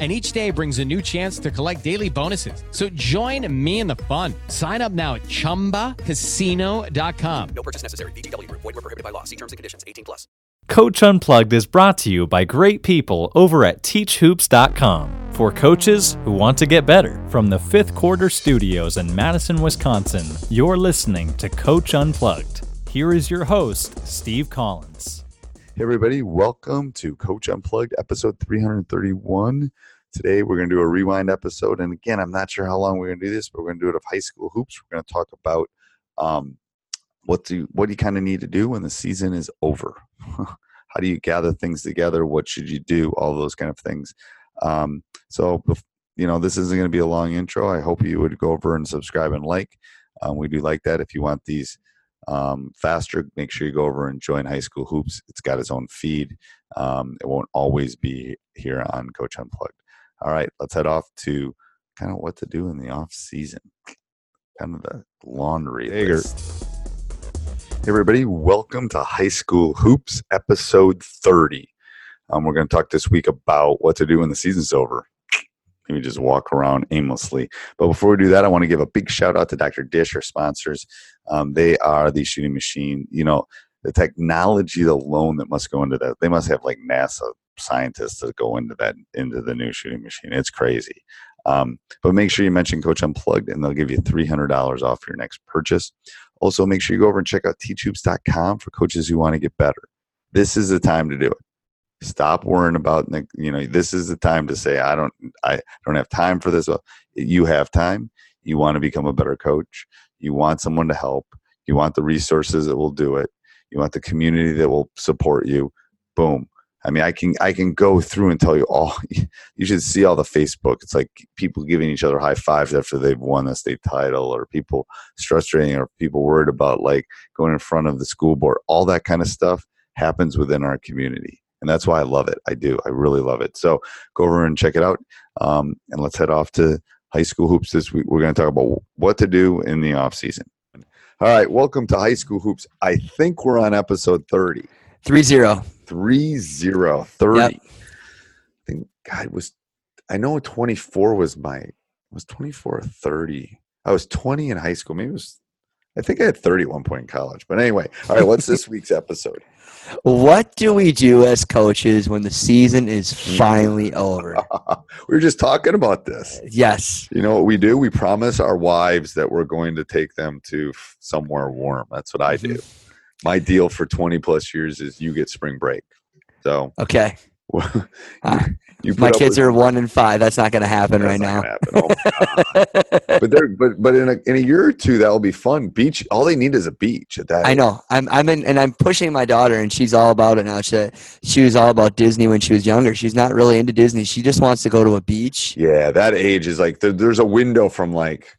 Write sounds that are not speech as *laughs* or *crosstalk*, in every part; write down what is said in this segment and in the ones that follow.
And each day brings a new chance to collect daily bonuses. So join me in the fun. Sign up now at chumbacasino.com. No purchase necessary. VGW Group. Void were prohibited by law. See terms and conditions. 18 plus. Coach Unplugged is brought to you by great people over at teachhoops.com for coaches who want to get better. From the fifth quarter studios in Madison, Wisconsin, you're listening to Coach Unplugged. Here is your host, Steve Collins. Hey, everybody, welcome to Coach Unplugged, episode 331. Today, we're going to do a rewind episode. And again, I'm not sure how long we're going to do this, but we're going to do it of high school hoops. We're going to talk about um, what do what do you kind of need to do when the season is over? *laughs* How do you gather things together? What should you do? All those kind of things. Um, so, you know, this isn't going to be a long intro. I hope you would go over and subscribe and like. Um, we do like that. If you want these um, faster, make sure you go over and join High School Hoops. It's got its own feed. Um, it won't always be here on Coach Unplugged. All right, let's head off to kind of what to do in the off season. Kind of the laundry list. Hey everybody, welcome to High School Hoops, episode 30. Um, we're going to talk this week about what to do when the season's over. Maybe just walk around aimlessly. But before we do that, I want to give a big shout out to Dr. Dish, our sponsors. Um, they are the shooting machine. You know, the technology alone that must go into that. They must have like NASA scientists that go into that into the new shooting machine. It's crazy. Um, but make sure you mention Coach Unplugged, and they'll give you three hundred dollars off your next purchase. Also, make sure you go over and check out teachhoops.com for coaches who want to get better. This is the time to do it. Stop worrying about you know. This is the time to say I don't I don't have time for this. You have time. You want to become a better coach. You want someone to help. You want the resources that will do it. You want the community that will support you. Boom I mean, I can I can go through and tell you all. *laughs* You should see all the Facebook. It's like people giving each other high fives after they've won a state title, or people frustrating, or people worried about like going in front of the school board. All that kind of stuff happens within our community, and that's why I love it. I do. I really love it. So go over and check it out, um, and let's head off to high school hoops this week. We're going to talk about what to do in the off season. All right, welcome to high school hoops. I think we're on episode thirty. Three zero. Three zero. 30. Yep. I think God was I know 24 was my was 24 or 30. I was 20 in high school. Maybe it was I think I had 30 at one point in college. But anyway, all right, what's this *laughs* week's episode? What do we do as coaches when the season is mm. finally over? *laughs* we were just talking about this. Yes. You know what we do? We promise our wives that we're going to take them to somewhere warm. That's what I do. My deal for 20 plus years is you get spring break. So okay. uh, *laughs* you my kids with, are one and five. That's not going to happen right now. Oh *laughs* but they're but but in a in a year or two that'll be fun. Beach. All they need is a beach at that. I know. I'm I'm in and I'm pushing my daughter and she's all about it now. She she was all about Disney when she was younger. She's not really into Disney. She just wants to go to a beach. Yeah, that age is like there, there's a window from like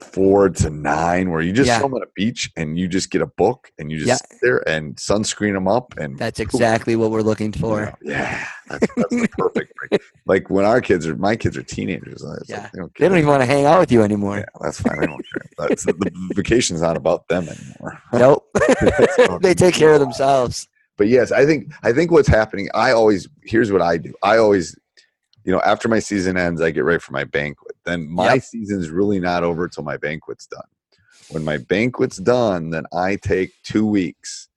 four to nine where you just Yeah. film on a beach and you just get a book and you just Yeah. sit there and sunscreen them up and That's *laughs* exactly what we're looking for. yeah that's, that's the perfect *laughs* break. like when our kids are my kids are teenagers it's like, Yeah. they don't, They don't even want to hang out with you anymore. yeah that's fine they don't care that's, the *laughs* vacation's not about them anymore Nope. They take care of themselves. but yes i think i think what's happening i always here's what i do i always you know after my season ends i get ready for my banquet. Then my Yep. season's really not over till my banquet's done. When my banquet's done then i take two weeks.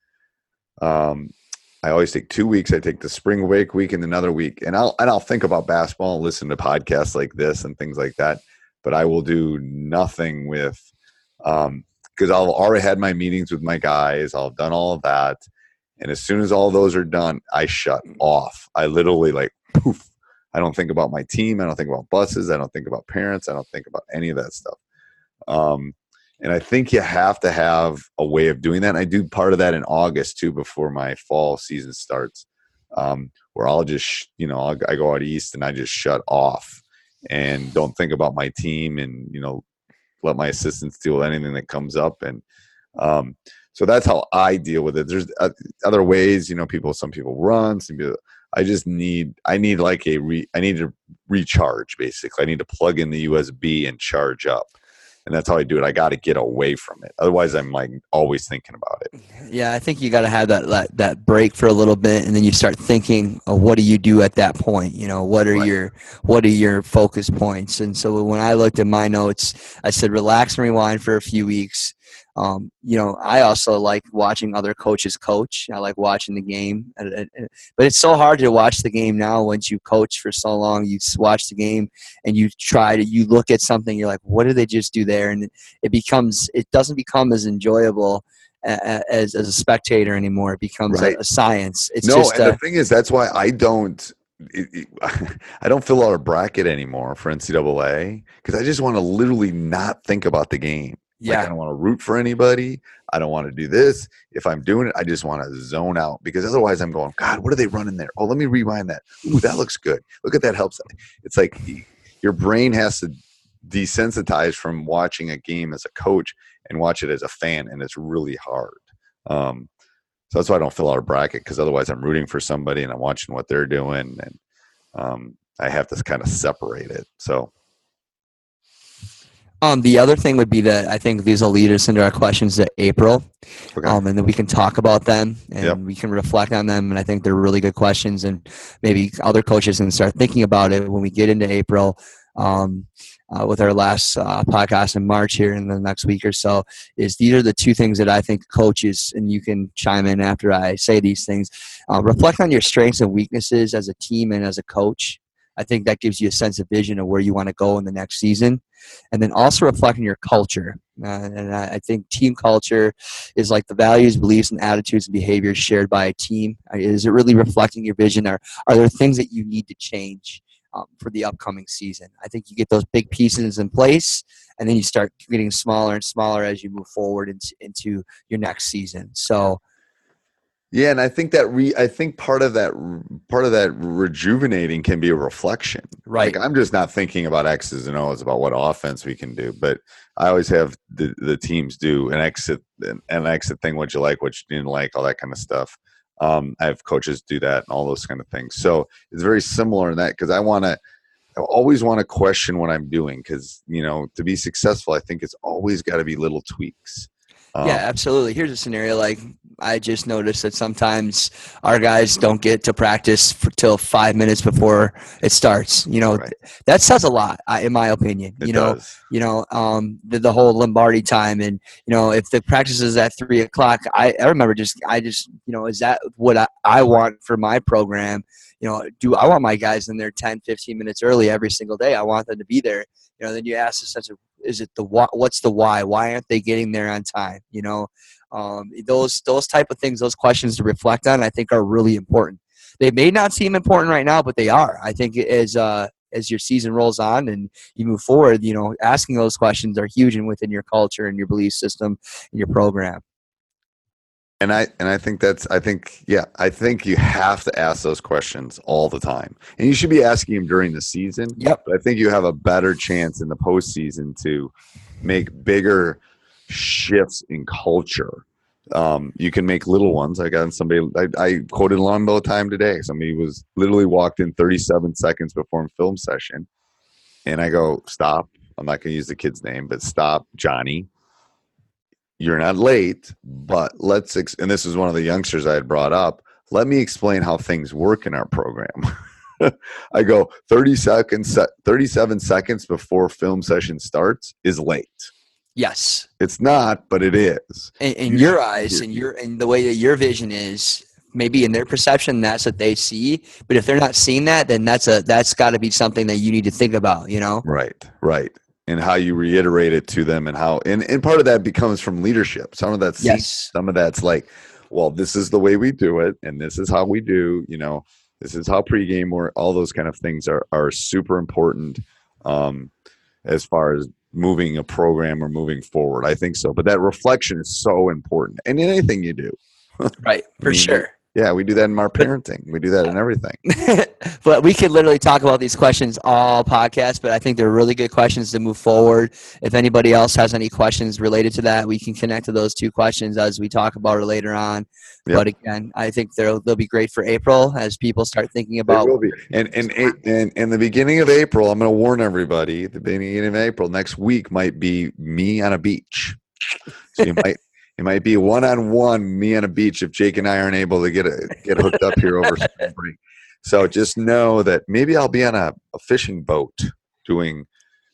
Um i always take two weeks. I take the spring break week and another week. And i'll and i'll think about basketball and listen to podcasts like this and things like that. But i will do nothing with um because i'll already had my meetings with my guys. I'll have done all of that. And as soon as all those are done, I shut off. I literally like poof. I don't think about my team. I don't think about buses. I don't think about parents. I don't think about any of that stuff. Um, and I think you have to have a way of doing that. And I do part of that in August too, before my fall season starts, um, where I'll just, you know, I'll, I go out east and I just shut off and don't think about my team and, you know, let my assistants deal with anything that comes up. And, um, so that's how I deal with it. There's uh, other ways, you know, people, some people run, some people, I just need, I need like a re, I need to recharge basically. I need to plug in the USB and charge up. And that's how I do it. I got to get away from it. Otherwise, I'm like always thinking about it. Yeah, I think you got to have that, that that break for a little bit, and then you start thinking, of what do you do at that point? You know, what are Right. your what are your focus points? And so when I looked at my notes, I said relax and rewind for a few weeks. Um, you know, I also like watching other coaches coach. I like watching the game, And- and- and- but it's so hard to watch the game now. Once you coach for so long, you watch the game and you try to you look at something. You're like, what did they just do there? And it becomes it doesn't become as enjoyable a- a- as as a spectator anymore. It becomes Right. a, a science. It's no, just and uh, the thing is, that's why I don't. It, it, *laughs* I don't fill out a bracket anymore for NCAA because I just want to literally not think about the game. Like, I don't want to root for anybody. I don't want to do this. If I'm doing it, I just want to zone out because otherwise I'm going, God, what are they running there? Oh, let me rewind that. Ooh, that looks good. Look at that helps. It's like your brain has to desensitize from watching a game as a coach and watch it as a fan, and it's really hard. Um, so that's why I don't fill out a bracket because otherwise I'm rooting for somebody and I'm watching what they're doing, and um, I have to kind of separate it. So Um, the other thing would be that I think these will lead us into our questions to April, okay. um, and then we can talk about them and Yep. we can reflect on them. And I think they're really good questions, and maybe other coaches can start thinking about it when we get into April. Um, uh, with our last uh, podcast in March here in the next week or so, is these are the two things that I think coaches, and you can chime in after I say these things. Uh, reflect on your strengths and weaknesses as a team and as a coach. I think that gives you a sense of vision of where you want to go in the next season and then also reflecting your culture. Uh, and I, I think team culture is like the values, beliefs, and attitudes and behaviors shared by a team. Uh, Is it really reflecting your vision? Or are there things that you need to change um, for the upcoming season? I think you get those big pieces in place, and then you start getting smaller and smaller as you move forward into, into your next season. So, Yeah, and I think that re I think part of that part of that rejuvenating can be a reflection. right. Like I'm just not thinking about X's and O's about what offense we can do, but I always have the, the teams do an exit an, an exit thing, what you like, what you didn't like, all that kind of stuff. Um, I have coaches do that and all those kind of things. So it's very similar in that because I want to I always want to question what I'm doing because you know to be successful, I think it's always got to be little tweaks. Um, yeah, absolutely. Here's a scenario like I just noticed that sometimes our guys don't get to practice for, till five minutes before it starts. You know, Right. that says a lot, in my opinion. it you know, does. you know, um, the, the whole Lombardi time, and you know, if the practice is at three o'clock, I, I remember just, I just, you know, is that what I, I want for my program? You know, do I want my guys in there 10, 15 minutes early every single day? I want them to be there. You know, then you ask the sense of, is it the why? What's the why? Why aren't they getting there on time? You know, um, those those type of things, those questions to reflect on, I think are really important. They may not seem important right now, but they are. I think as uh, as your season rolls on and you move forward, you know, asking those questions are huge and within your culture and your belief system and your program. And I and I think that's I think yeah I think you have to ask those questions all the time, and you should be asking them during the season. Yep. But I think you have a better chance in the postseason to make bigger shifts in culture. Um, you can make little ones. I got somebody. I, I quoted Lombardi time today. Somebody was literally walked in 37 seconds before film session, and I go, "Stop! I'm not going to use the kid's name, but stop, Johnny. You're not late, but let's." Ex-, and this is one of the youngsters I had brought up. Let me explain how things work in our program. *laughs* I go 30 seconds, 37 seconds before film session starts is late. Yes. It's not, but it is. In, in your eyes and your and the way that your vision is, maybe in their perception, that's what they see. But if they're not seeing that, then that's a that's got to be something that you need to think about. You know. Right. Right. And how you reiterate it to them, and how and and part of that becomes from leadership. Some of that's Yes. Some of that's like, well, this is the way we do it, and this is how we do. You know, this is how pregame or all those kind of things are are super important um, as far as moving a program or moving forward. I think so. But that reflection is so important, and in anything you do. *laughs* Right. For mean, sure. Yeah, we do that in our parenting. We do that in everything. *laughs* but we could literally talk about these questions all podcast, but I think they're really good questions to move forward. If anybody else has any questions related to that, we can connect to those two questions as we talk about it later on. Yep. But again, I think they'll they'll be great for April as people start thinking about will be. And and and in the beginning of April, I'm going to warn everybody. The beginning of April next week might be me on a beach. So you might it might be one on one me on a beach if Jake and I aren't able to get a, get hooked up here over *laughs* spring break. So just know that maybe I'll be on a, a fishing boat doing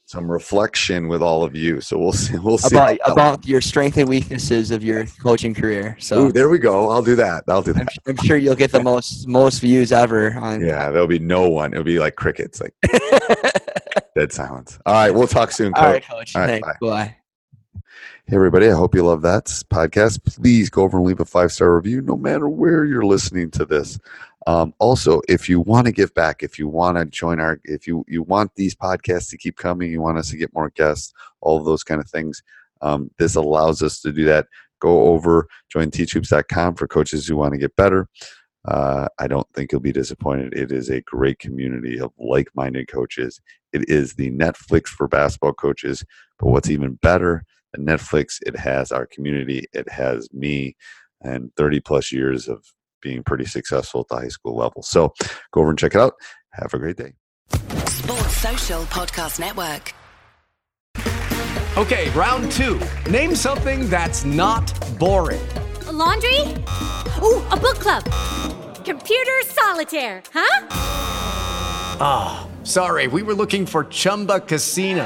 some reflection with all of you. So we'll see. We'll see. about about your strengths and weaknesses of your coaching career. So Ooh, there we go. I'll do that. I'll do I'm, that. I'm sure you'll get the most most views ever on Yeah, there'll be no one. It'll be like crickets, like *laughs* dead silence. All right, we'll talk soon, coach. All right, coach. All right, Thanks. Bye. Hey, everybody. I hope you love that podcast. Please go over and leave a five star review no matter where you're listening to this. Um, also, if you want to give back, if you want to join our, if you, you want these podcasts to keep coming, you want us to get more guests, all those kind of things, um, this allows us to do that. Go over, join teachhoops.com for coaches who want to get better. Uh, I don't think you'll be disappointed. It is a great community of like minded coaches. It is the Netflix for basketball coaches. But what's even better Netflix, it has our community, it has me, and 30 plus years of being pretty successful at the high school level. So go over and check it out. Have a great day. Sports Social Podcast Network. Okay, round two. Name something that's not boring. A laundry? Ooh, a book club. Computer solitaire, huh? Ah, sorry, we were looking for Chumba Casino.